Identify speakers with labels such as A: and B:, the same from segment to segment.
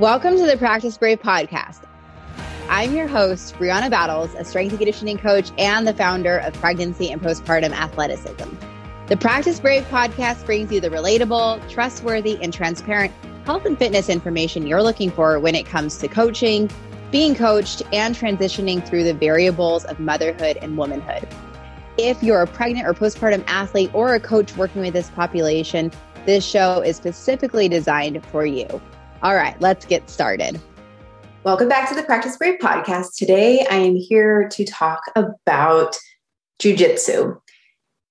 A: Welcome to the Practice Brave podcast. I'm your host, Brianna Battles, a strength and conditioning coach and the founder of Pregnancy and Postpartum Athleticism. The Practice Brave podcast brings you the relatable, trustworthy, and transparent health and fitness information you're looking for when it comes to coaching, being coached, and transitioning through the variables of motherhood and womanhood. If you're a pregnant or postpartum athlete or a coach working with this population, this show is specifically designed for you. All right, let's get started.
B: Welcome back to the Practice Brave podcast. Today I am here to talk about jujitsu.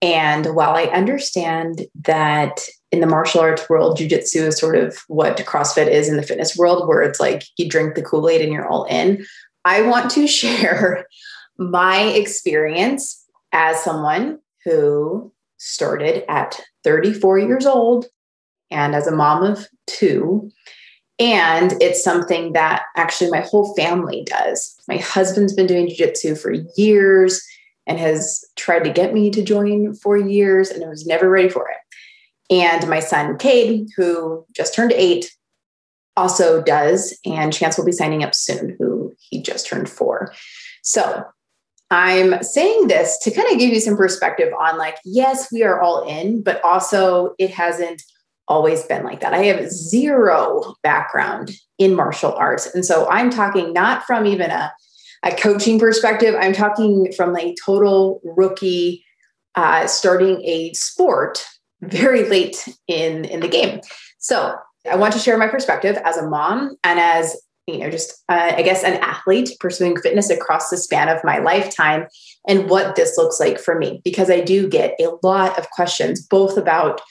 B: And while I understand that in the martial arts world, jujitsu is sort of what CrossFit is in the fitness world, where it's like you drink the Kool Aid and you're all in, I want to share my experience as someone who started at 34 years old and as a mom of two and it's something that actually my whole family does. My husband's been doing jujitsu for years and has tried to get me to join for years, and I was never ready for it. And my son, Cade, who just turned eight, also does. And Chance will be signing up soon, who he just turned four. So I'm saying this to kind of give you some perspective on like, yes, we are all in, but also it hasn't always been like that. I have zero background in martial arts. And so I'm talking not from even a, a coaching perspective, I'm talking from a total rookie uh, starting a sport very late in, in the game. So I want to share my perspective as a mom and as you know, just uh, I guess an athlete pursuing fitness across the span of my lifetime and what this looks like for me, because I do get a lot of questions both about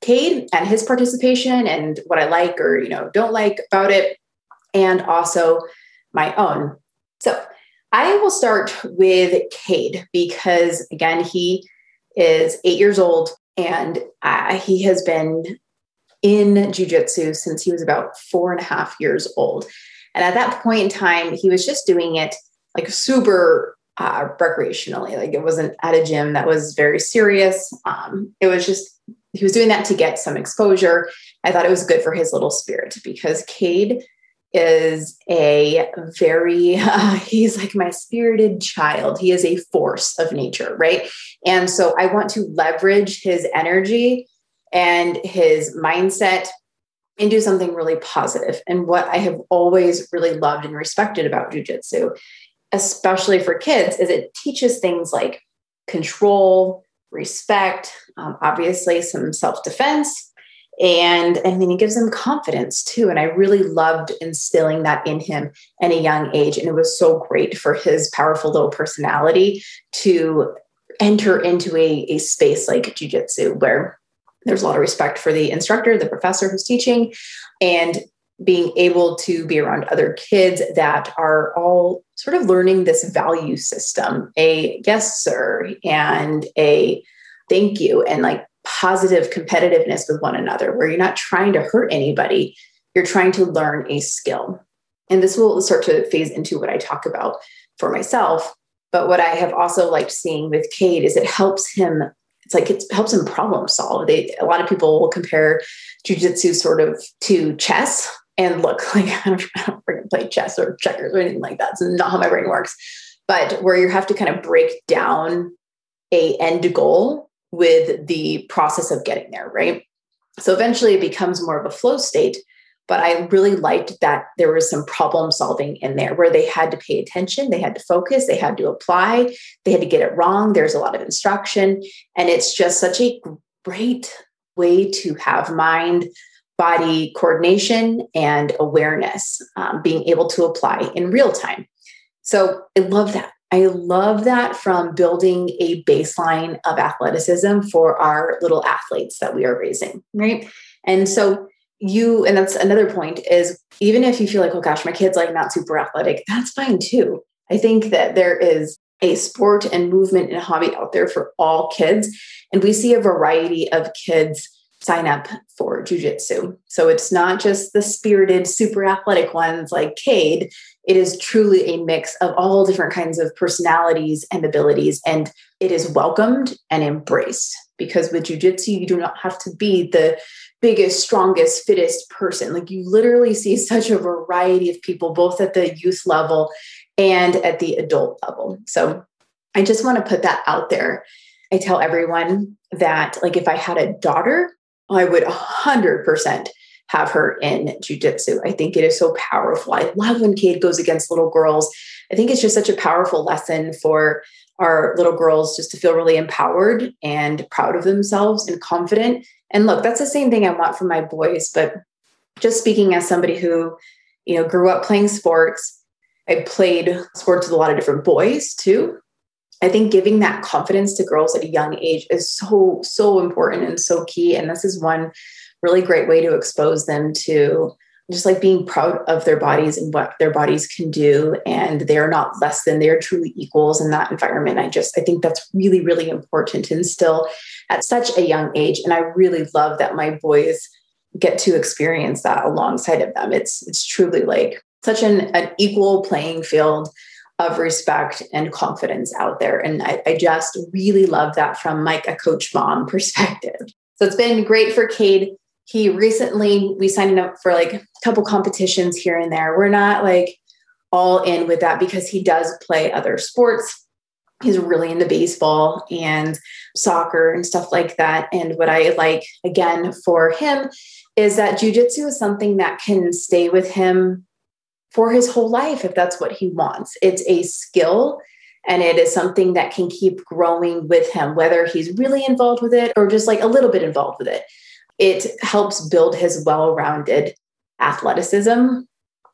B: Cade and his participation and what I like or you know don't like about it, and also my own. So I will start with Cade because again he is eight years old and uh, he has been in jujitsu since he was about four and a half years old. And at that point in time, he was just doing it like super uh, recreationally. Like it wasn't at a gym that was very serious. Um, it was just he was doing that to get some exposure. I thought it was good for his little spirit because Cade is a very uh, he's like my spirited child he is a force of nature right and so i want to leverage his energy and his mindset and do something really positive. and what i have always really loved and respected about jujitsu especially for kids is it teaches things like control respect, um, obviously some self defense, and and then he gives him confidence too. And I really loved instilling that in him at a young age, and it was so great for his powerful little personality to enter into a, a space like jujitsu where there's a lot of respect for the instructor, the professor who's teaching, and being able to be around other kids that are all sort of learning this value system a yes sir and a thank you and like positive competitiveness with one another where you're not trying to hurt anybody you're trying to learn a skill. And this will start to phase into what i talk about for myself. But what i have also liked seeing with Cade is it helps him it's like it helps him problem solve. They a lot of people will compare jujitsu sort of to chess and look like I don't, I don't play chess or checkers or anything like that. It's not how my brain works. But where you have to kind of break down a end goal with the process of getting there, right? So eventually it becomes more of a flow state. But I really liked that there was some problem solving in there where they had to pay attention, they had to focus, they had to apply, they had to get it wrong. There's a lot of instruction. And it's just such a great way to have mind body coordination and awareness, um, being able to apply in real time. So I love that. I love that from building a baseline of athleticism for our little athletes that we are raising, right? And so you, and that's another point is even if you feel like, oh gosh, my kid's like not super athletic, that's fine too. I think that there is a sport and movement and hobby out there for all kids. And we see a variety of kids sign up for jujitsu. So it's not just the spirited, super athletic ones like Cade. It is truly a mix of all different kinds of personalities and abilities, and it is welcomed and embraced. because with jujitsu, you do not have to be the biggest, strongest, fittest person. Like you literally see such a variety of people, both at the youth level and at the adult level. So I just want to put that out there. I tell everyone that, like, if I had a daughter, I would 100% have her in jujitsu. I think it is so powerful. I love when Cade goes against little girls. I think it's just such a powerful lesson for our little girls just to feel really empowered and proud of themselves and confident. And look, that's the same thing I want for my boys, but just speaking as somebody who, you know, grew up playing sports, I played sports with a lot of different boys too. I think giving that confidence to girls at a young age is so, so important and so key. And this is one really great way to expose them to just like being proud of their bodies and what their bodies can do. And they're not less than they're truly equals in that environment. I just i think that's really really important to instill at such a young age. And i really love that my boys get to experience that alongside of them. It's it's truly like such an, an equal playing field of respect and confidence out there and I, I just really love that from like a coach mom perspective so it's been great for Cade he recently we signed up for like a couple competitions here and there. We're not like all in with that because he does play other sports. He's really into baseball and soccer and stuff like that. And what I like again for him is that jujitsu is something that can stay with him for his whole life if that's what he wants. It's a skill and it is something that can keep growing with him, whether he's really involved with it or just like a little bit involved with it it helps build his well rounded athleticism,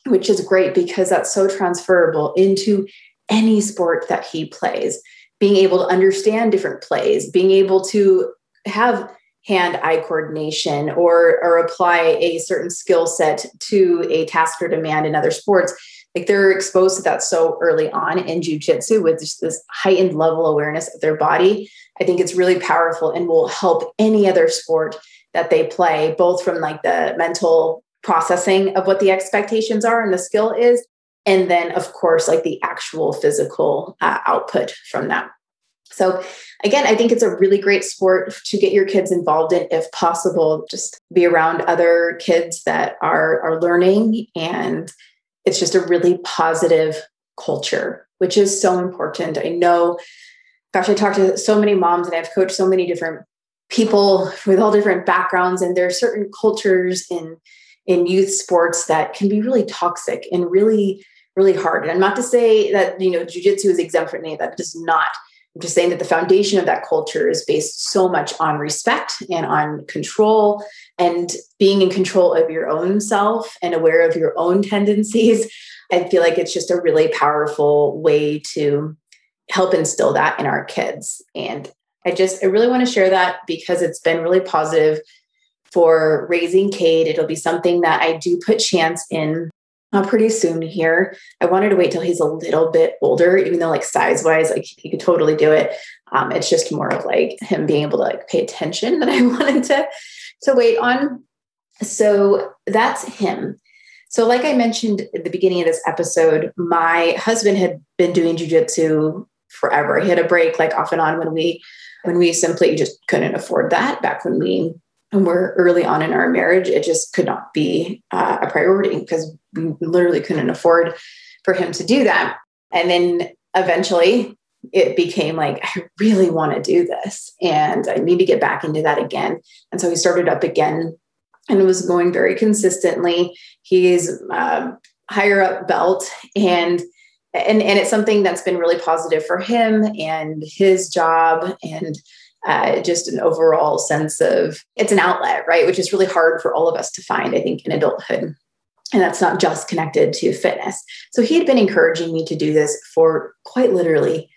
B: which is great because that's so transferable into any sport that he plays. Being able to understand different plays, being able to have hand eye coordination or, or apply a certain skill set to a task or demand in other sports like they're exposed to that so early on in jujitsu with just this heightened level awareness of their body. I think it's really powerful and will help any other sport that they play, both from like the mental processing of what the expectations are and the skill is, and then of course like the actual physical uh, output from that. So again, I think it's a really great sport to get your kids involved in if possible. Just be around other kids that are are learning and it's just a really positive culture, which is so important. I know gosh, I talked to so many moms and I've coached so many different people with all different backgrounds and there are certain cultures in in youth sports that can be really toxic and really really hard and i'm not to say that you know jiu-jitsu is exempt from any of that is not i'm just saying that the foundation of that culture is based so much on respect and on control and being in control of your own self and aware of your own tendencies. I feel like it's just a really powerful way to help instill that in our kids. And I just, I really want to share that because it's been really positive for raising Cade. It'll be something that I do put chance in uh, pretty soon here. I wanted to wait till he's a little bit older, even though like size wise, like he could totally do it. Um, it's just more of like him being able to like pay attention that I wanted to to wait on. So that's him. So, like I mentioned at the beginning of this episode, my husband had been doing jujitsu forever. He had a break like off and on when we when we simply just couldn't afford that back when we were early on in our marriage it just could not be uh, a priority because we literally couldn't afford for him to do that. And then eventually it became like i really want to do this and i need to get back into that again. And so he started up again and was going very consistently. He's uh, higher up belt and and and it's something that's been really positive for him and his job and uh, just an overall sense of it's an outlet right which is really hard for all of us to find i think in adulthood and that's not just connected to fitness so he had been encouraging me to do this for quite literally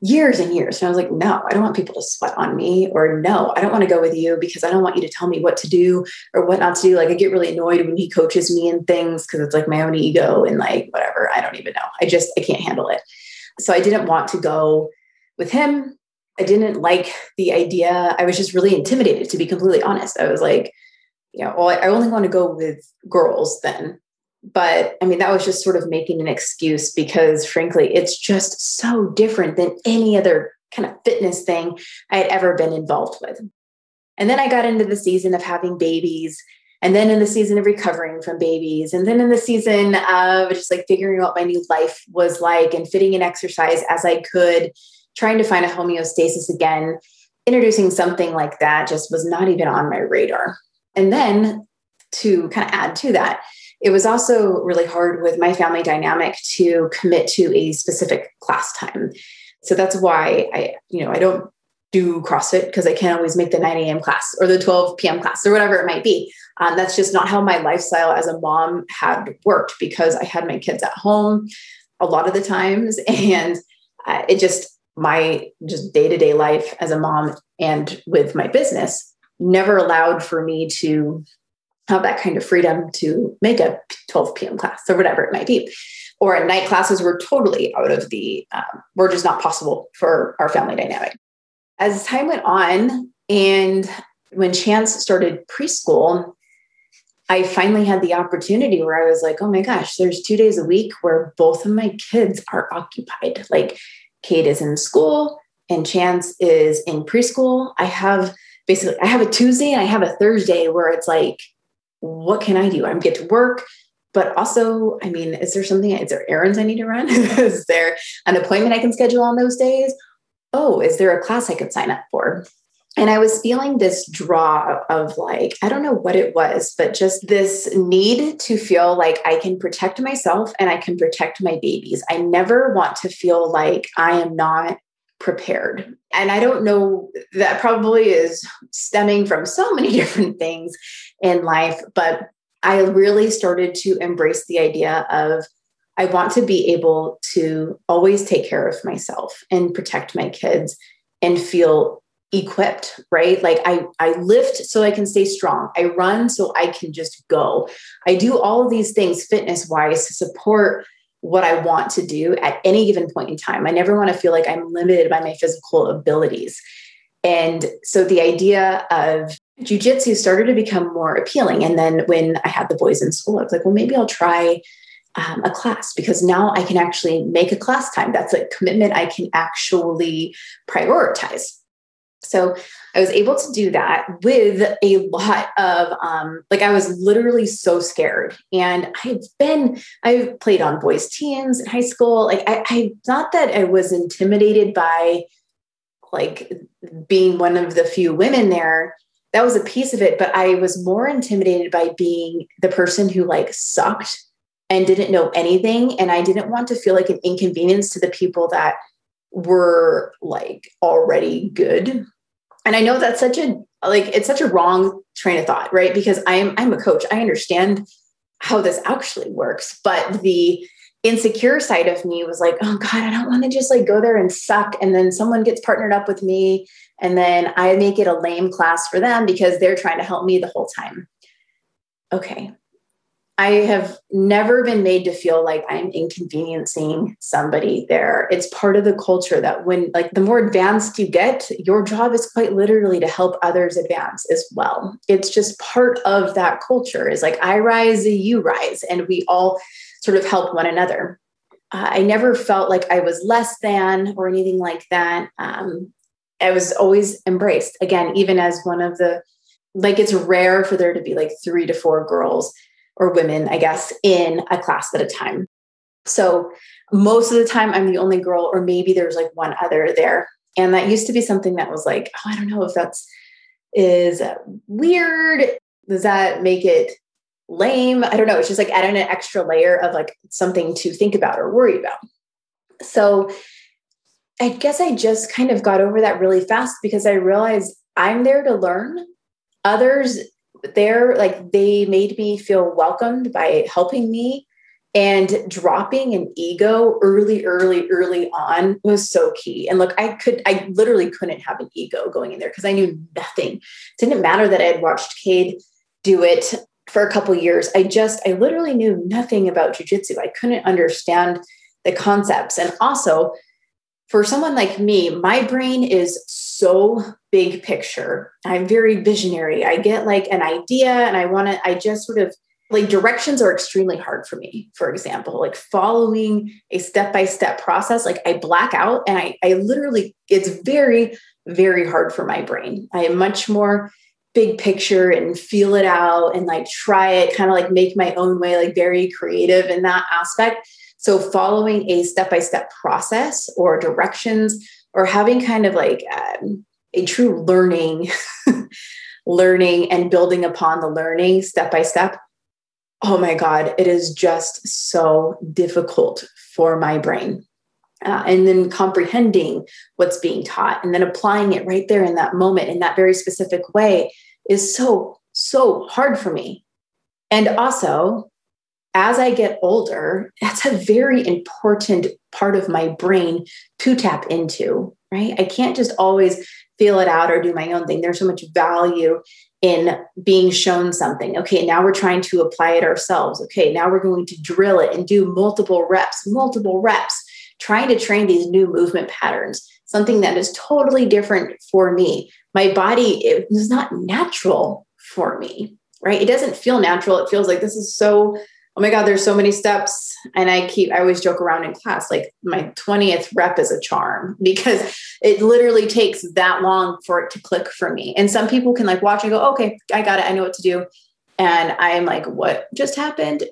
B: years and years. And I was like, no, I don't want people to sweat on me, or no, I don't want to go with you because I don't want you to tell me what to do or what not to do. Like, I get really annoyed when he coaches me in things because it's like my own ego and like whatever. I don't even know. I just, I can't handle it. So I didn't want to go with him. I didn't like the idea. I was just really intimidated, to be completely honest. I was like, you know, well, I only want to go with girls then but I mean, that was just sort of making an excuse because, frankly, it's just so different than any other kind of fitness thing I had ever been involved with. And then I got into the season of having babies and then in the season of recovering from babies and then in the season of just like figuring out what my new life was like and fitting in exercise as i could trying to find a homeostasis again introducing something like that just was not even on my radar and then to kind of add to that it was also really hard with my family dynamic to commit to a specific class time so that's why i you know i don't do CrossFit because I can't always make the 9 a.m. class or the 12 p.m. class or whatever it might be. Um, that's just not how my lifestyle as a mom had worked because I had my kids at home a lot of the times. And uh, it just, my just day to day life as a mom and with my business never allowed for me to have that kind of freedom to make a 12 p.m. class or whatever it might be. Or at night classes were totally out of the, um, were just not possible for our family dynamic. As time went on, and when Chance started preschool, I finally had the opportunity where I was like, oh my gosh, there's two days a week where both of my kids are occupied. Like Cade is in school and Chance is in preschool. I have basically, I have a Tuesday and I have a Thursday where it's like, what can I do? I'm get to work, but also, I mean, is there something, is there errands I need to run? is there an appointment I can schedule on those days? Oh, is there a class I could sign up for? And I was feeling this draw of like, I don't know what it was, but just this need to feel like I can protect myself and I can protect my babies. I never want to feel like I am not prepared. And I don't know, that probably is stemming from so many different things in life, but I really started to embrace the idea of I want to be able to always take care of myself and protect my kids and feel equipped right? Like i i lift so i can stay strong. I run so i can just go. I do all of these things fitness wise to support what i want to do at any given point in time. I never want to feel like i'm limited by my physical abilities. And so the idea of jujitsu started to become more appealing. And then when i had the boys in school i was like well maybe i'll try um, a class because now I can actually make a class time. That's a commitment I can actually prioritize. So I was able to do that with a lot of um, like I was literally so scared. And I've been I've played on boys teams in high school. Like I, I that I was intimidated by like being one of the few women there. That was a piece of it, but I was more intimidated by being the person who like sucked and didn't know anything. And I didn't want to feel like an inconvenience to the people that were like already good and i know that's such a like it's such a wrong train of thought right? Because i'm i'm a coach. I understand how this actually works. But the insecure side of me was like oh god i don't want to just like go there and suck. And then someone gets partnered up with me. And then i make it a lame class for them because they're trying to help me the whole time. Okay I have never been made to feel like I'm inconveniencing somebody there. It's part of the culture that when, like, the more advanced you get, your job is quite literally to help others advance as well. It's just part of that culture is like, I rise, you rise, and we all sort of help one another. Uh, I never felt like I was less than or anything like that. Um, I was always embraced, again, even as one of the, like, it's rare for there to be like three to four girls or women, I guess, in a class at a time. So most of the time, I'm the only girl, or maybe there's like one other there. And that used to be something that was like, oh, I don't know if that's is weird. Does that make it lame? I don't know. It's just like adding an extra layer of like something to think about or worry about. So I guess I just kind of got over that really fast because I realized I'm there to learn. Others they're like they made me feel welcomed by helping me and dropping an ego early early early on was so key. And look i could i literally couldn't have an ego going in there because i knew nothing. It didn't matter that i had watched cade do it for a couple years. I just i literally knew nothing about jujitsu i couldn't understand the concepts. And also for someone like me, my brain is so big picture. I'm very visionary. I get like an idea and I want to, I just sort of like directions are extremely hard for me. For example, like following a step by step process, like I black out and I, I literally, it's very, very hard for my brain. I am much more big picture and feel it out and like try it, kind of like make my own way, like very creative in that aspect. So, following a step by step process or directions, or having kind of like um, a true learning, learning and building upon the learning step by step. Oh my God, it is just so difficult for my brain. Uh, and then comprehending what's being taught and then applying it right there in that moment in that very specific way is so, so hard for me. And also, as I get older, that's a very important part of my brain to tap into, right? I can't just always feel it out or do my own thing. There's so much value in being shown something. Okay, now we're trying to apply it ourselves. Okay, now we're going to drill it and do multiple reps, multiple reps, trying to train these new movement patterns, something that is totally different for me my body was not natural for me, right? It doesn't feel natural. It feels like this is so, oh my God, there's so many steps. And I keep, I always joke around in class, like my 20th rep is a charm because it literally takes that long for it to click for me. And some people can like watch and go, okay, I got it. I know what to do. And I'm like, what just happened?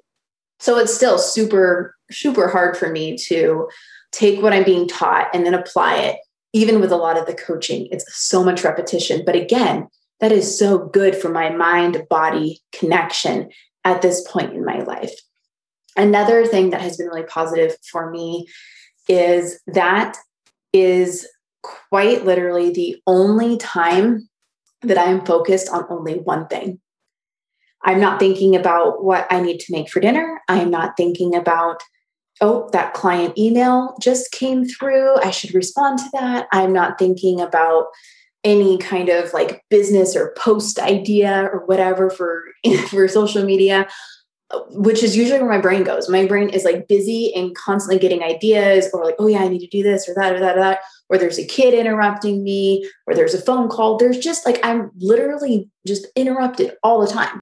B: So it's still super, super hard for me to take what I'm being taught and then apply it even with a lot of the coaching, it's so much repetition. But again, that is so good for my mind body connection at this point in my life. Another thing that has been really positive for me is that is quite literally the only time that I am focused on only one thing. I'm not thinking about what I need to make for dinner. I'm not thinking about oh, that client email just came through. I should respond to that. I'm not thinking about any kind of like business or post idea or whatever for for social media which is usually where my brain goes. My brain is like busy and constantly getting ideas or like oh yeah i need to do this or that or that or that or there's a kid interrupting me or there's a phone call. There's just like i'm literally just interrupted all the time.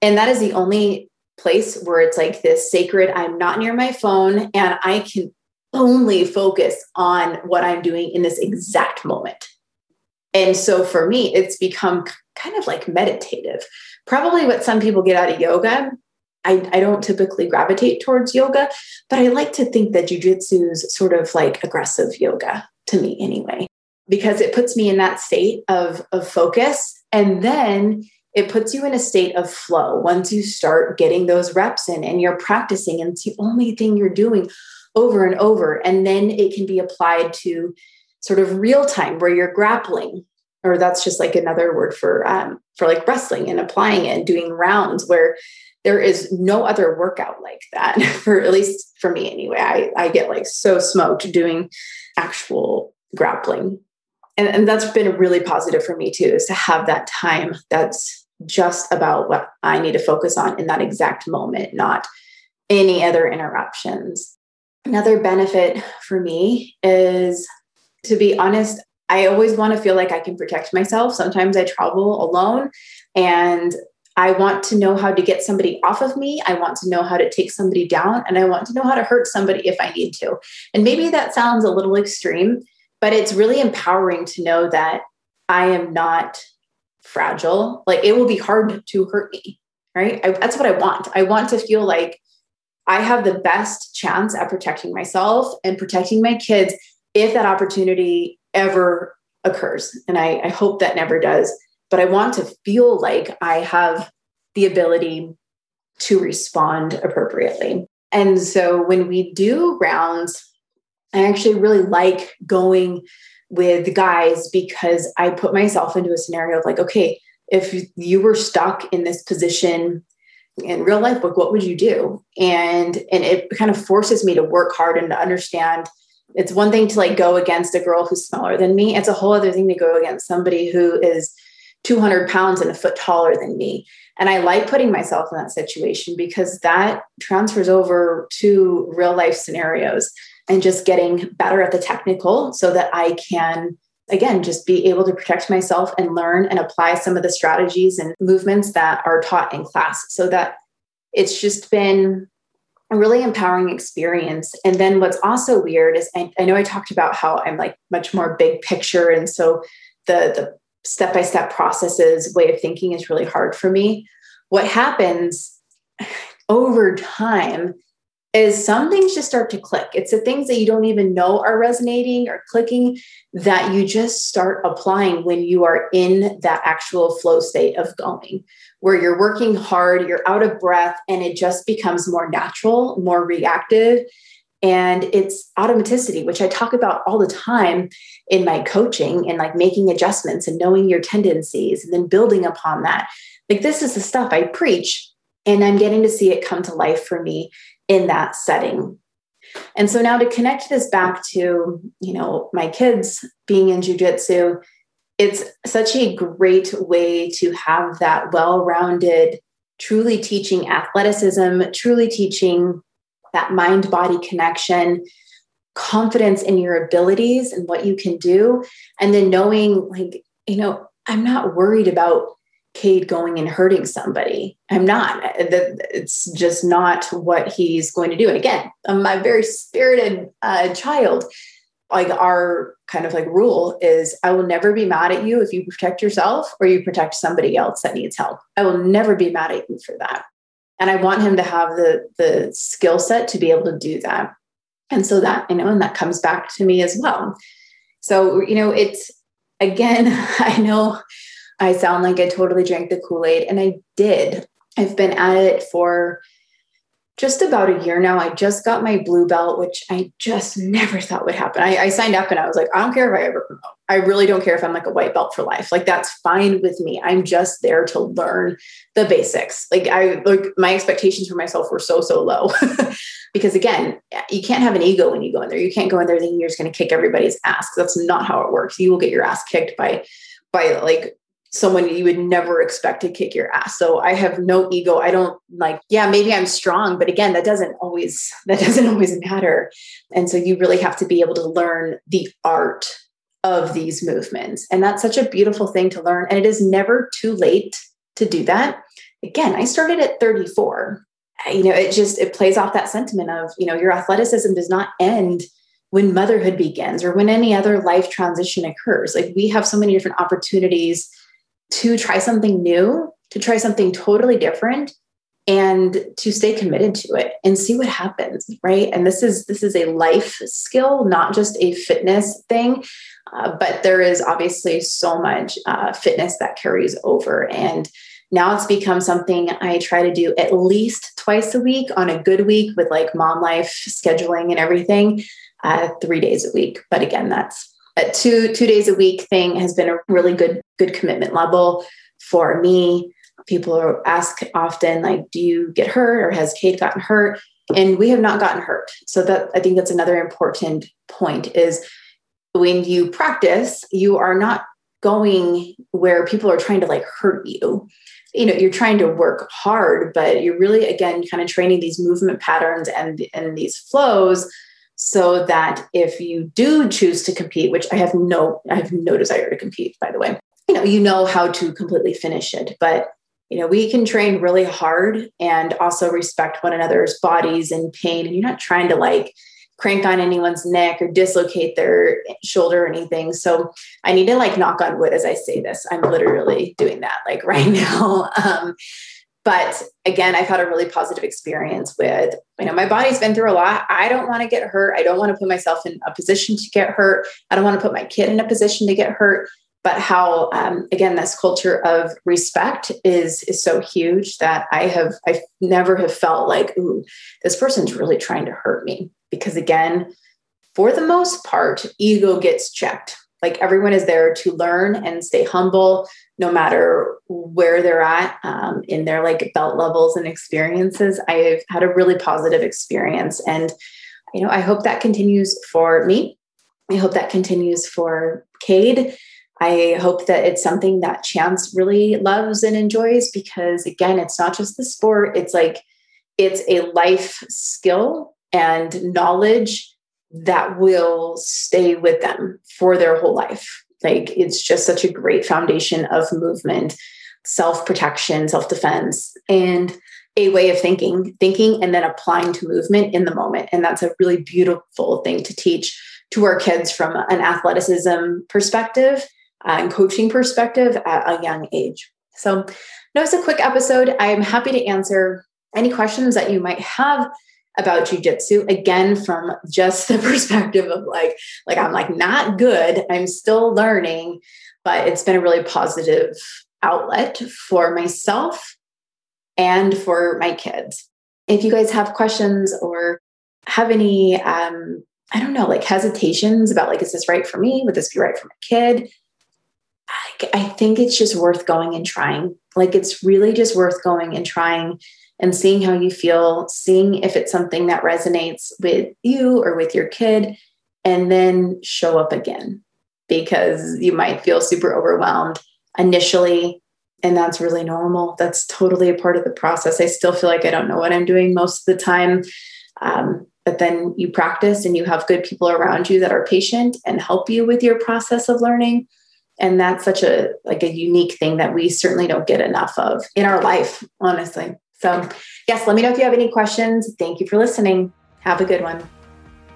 B: And that is the only place where it's like this sacred i'm not near my phone and i can only focus on what i'm doing in this exact moment and so for me it's become kind of like meditative. Probably what some people get out of yoga I, I don't typically gravitate towards yoga but i like to think that jujitsu is sort of like aggressive yoga to me anyway because it puts me in that state of, of focus. And then it puts you in a state of flow once you start getting those reps in and you're practicing and it's the only thing you're doing over and over. And then it can be applied to sort of real time where you're grappling or that's just like another word for um, for like wrestling and applying it and doing rounds where there is no other workout like that for at least for me anyway i, I get like so smoked doing actual grappling and, and that's been really positive for me too is to have that time that's just about what I need to focus on in that exact moment, not any other interruptions. Another benefit for me is to be honest, I always want to feel like I can protect myself. Sometimes I travel alone and I want to know how to get somebody off of me. I want to know how to take somebody down and I want to know how to hurt somebody if I need to. And maybe that sounds a little extreme, but it's really empowering to know that I am not fragile, like it will be hard to hurt me, right? I, that's what I want. I want to feel like I have the best chance at protecting myself and protecting my kids if that opportunity ever occurs. And I, I hope that never does. But I want to feel like I have the ability to respond appropriately. And so when we do rounds, I actually really like going with guys because I put myself into a scenario of like, okay, if you were stuck in this position in real life, like what would you do? And and it kind of forces me to work hard and to understand it's one thing to like go against a girl who's smaller than me. It's a whole other thing to go against somebody who is 200 pounds and a foot taller than me. And I like putting myself in that situation because that transfers over to real life scenarios and just getting better at the technical so that I can again just be able to protect myself and learn and apply some of the strategies and movements that are taught in class so that it's just been a really empowering experience and then what's also weird is I, I know i talked about how i'm like much more big picture and so the the step by step processes, way of thinking is really hard for me. What happens over time is some things just start to click. It's the things that you don't even know are resonating or clicking that you just start applying when you are in that actual flow state of going, where you're working hard, you're out of breath, and it just becomes more natural, more reactive. And it's automaticity, which I talk about all the time in my coaching and like making adjustments and knowing your tendencies and then building upon that. Like, this is the stuff I preach, and I'm getting to see it come to life for me in that setting. And so now to connect this back to, you know, my kids being in jujitsu, it's such a great way to have that well-rounded, truly teaching athleticism, truly teaching that mind-body connection, confidence in your abilities and what you can do, and then knowing like, you know, I'm not worried about Cade going and hurting somebody. I'm not. It's just not what he's going to do. And again, I'm a very spirited uh, child. Like our kind of like rule is I will never be mad at you if you protect yourself or you protect somebody else that needs help. I will never be mad at you for that. And I want him to have the the skill set to be able to do that. And so that, you know, and that comes back to me as well. So, you know, it's again, I know I sound like I totally drank the Kool Aid, and I did. I've been at it for just about a year now. I just got my blue belt, which I just never thought would happen. I, I, signed up and I was like, I don't care if I ever promote. I really don't care if I'm like a white belt for life. Like that's fine with me. I'm just there to learn the basics. Like I like my expectations for myself were so so low. because again, you can't have an ego when you go in there. You can't go in there thinking you're just going to kick everybody's ass. That's not how it works. You will get your ass kicked by by like someone you would never expect to kick your ass. So I have no ego. I don't like, yeah, maybe I'm strong, but again, that doesn't always that doesn't always matter. And so you really have to be able to learn the art of these movements. And that's such a beautiful thing to learn. And it is never too late to do that. Again, I started at 34. You know, it just it plays off that sentiment of, you know, your athleticism does not end when motherhood begins or when any other life transition occurs. Like we have so many different opportunities to try something new, to try something totally different and to stay committed to it and see what happens right? And this is this is a life skill not just a fitness thing uh, but there is obviously so much uh, fitness that carries over. And now it's become something i try to do at least twice a week on a good week with like mom life scheduling and everything uh, three days a week. But again that's a two two days a week thing has been a really good good commitment level for me. People ask often, like, do you get hurt or has Cade gotten hurt? And we have not gotten hurt. So that I think that's another important point is when you practice, you are not going where people are trying to like hurt you. You know, you're trying to work hard, but you're really again kind of training these movement patterns and and these flows so that if you do choose to compete, which I have no, I have no desire to compete, by the way, you know, you know how to completely finish it. But you know, we can train really hard and also respect one another's bodies and pain. And you're not trying to like crank on anyone's neck or dislocate their shoulder or anything. So I need to like knock on wood as I say this. I'm literally doing that like right now. Um, but again i've had a really positive experience with you know my body's been through a lot. I don't want to get hurt. I don't want to put myself in a position to get hurt. I don't want to put my kid in a position to get hurt. But how um, again this culture of respect is is so huge that i have i never have felt like ooh this person's really trying to hurt me. Because again for the most part ego gets checked like everyone is there to learn and stay humble no matter where they're at um, in their like belt levels and experiences. I've had a really positive experience and you know i hope that continues for me. I hope that continues for cade. I hope that it's something that chance really loves and enjoys because again it's not just the sport it's like it's a life skill and knowledge that will stay with them for their whole life. Like it's just such a great foundation of movement, self protection, self defense, and a way of thinking, thinking and then applying to movement in the moment. And that's a really beautiful thing to teach to our kids from an athleticism perspective. uh, and coaching perspective at a young age. So, that was a quick episode. I'm happy to answer any questions that you might have about jujitsu again from just the perspective of like like i'm like not good i'm still learning but it's been a really positive outlet for myself and for my kids. If you guys have questions or have any um i don't know like hesitations about like is this right for me? Would this be right for my kid? I, I think it's just worth going and trying. Like it's really just worth going and trying and seeing how you feel, seeing if it's something that resonates with you or with your kid, and then show up again because you might feel super overwhelmed initially. And that's really normal. That's totally a part of the process. I still feel like I don't know what I'm doing most of the time. Um, but then you practice and you have good people around you that are patient and help you with your process of learning and that's such a like a unique thing that we certainly don't get enough of in our life honestly so, yes, let me know if you have any questions. Thank you for listening. Have a good one.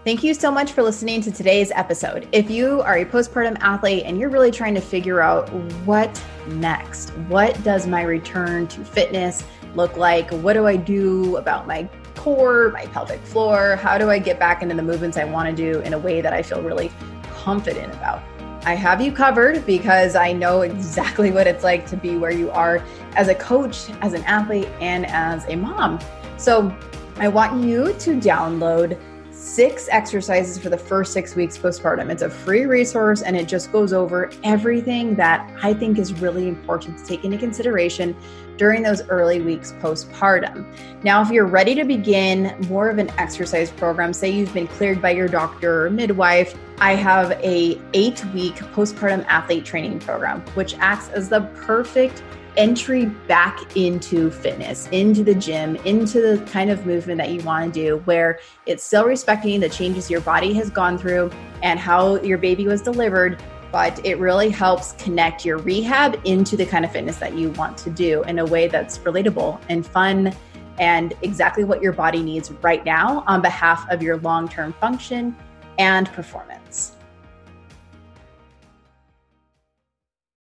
A: Thank you so much for listening to today's episode. If you are a postpartum athlete and you're really trying to figure out what next, what does my return to fitness look like? What do I do about my core, my pelvic floor? How do I get back into the movements I want to do in a way that I feel really confident about? I have you covered because I know exactly what it's like to be where you are as a coach, as an athlete, and as a mom. So I want you to download six exercises for the first six weeks postpartum. It's a free resource and it just goes over everything that I think is really important to take into consideration during those early weeks postpartum. Now, if you're ready to begin more of an exercise program, say you've been cleared by your doctor or midwife, I have a 8-week postpartum athlete training program which acts as the perfect entry back into fitness, into the gym, into the kind of movement that you want to do, where it's still respecting the changes your body has gone through and how your baby was delivered, but it really helps connect your rehab into the kind of fitness that you want to do in a way that's relatable and fun and exactly what your body needs right now on behalf of your long term function and performance.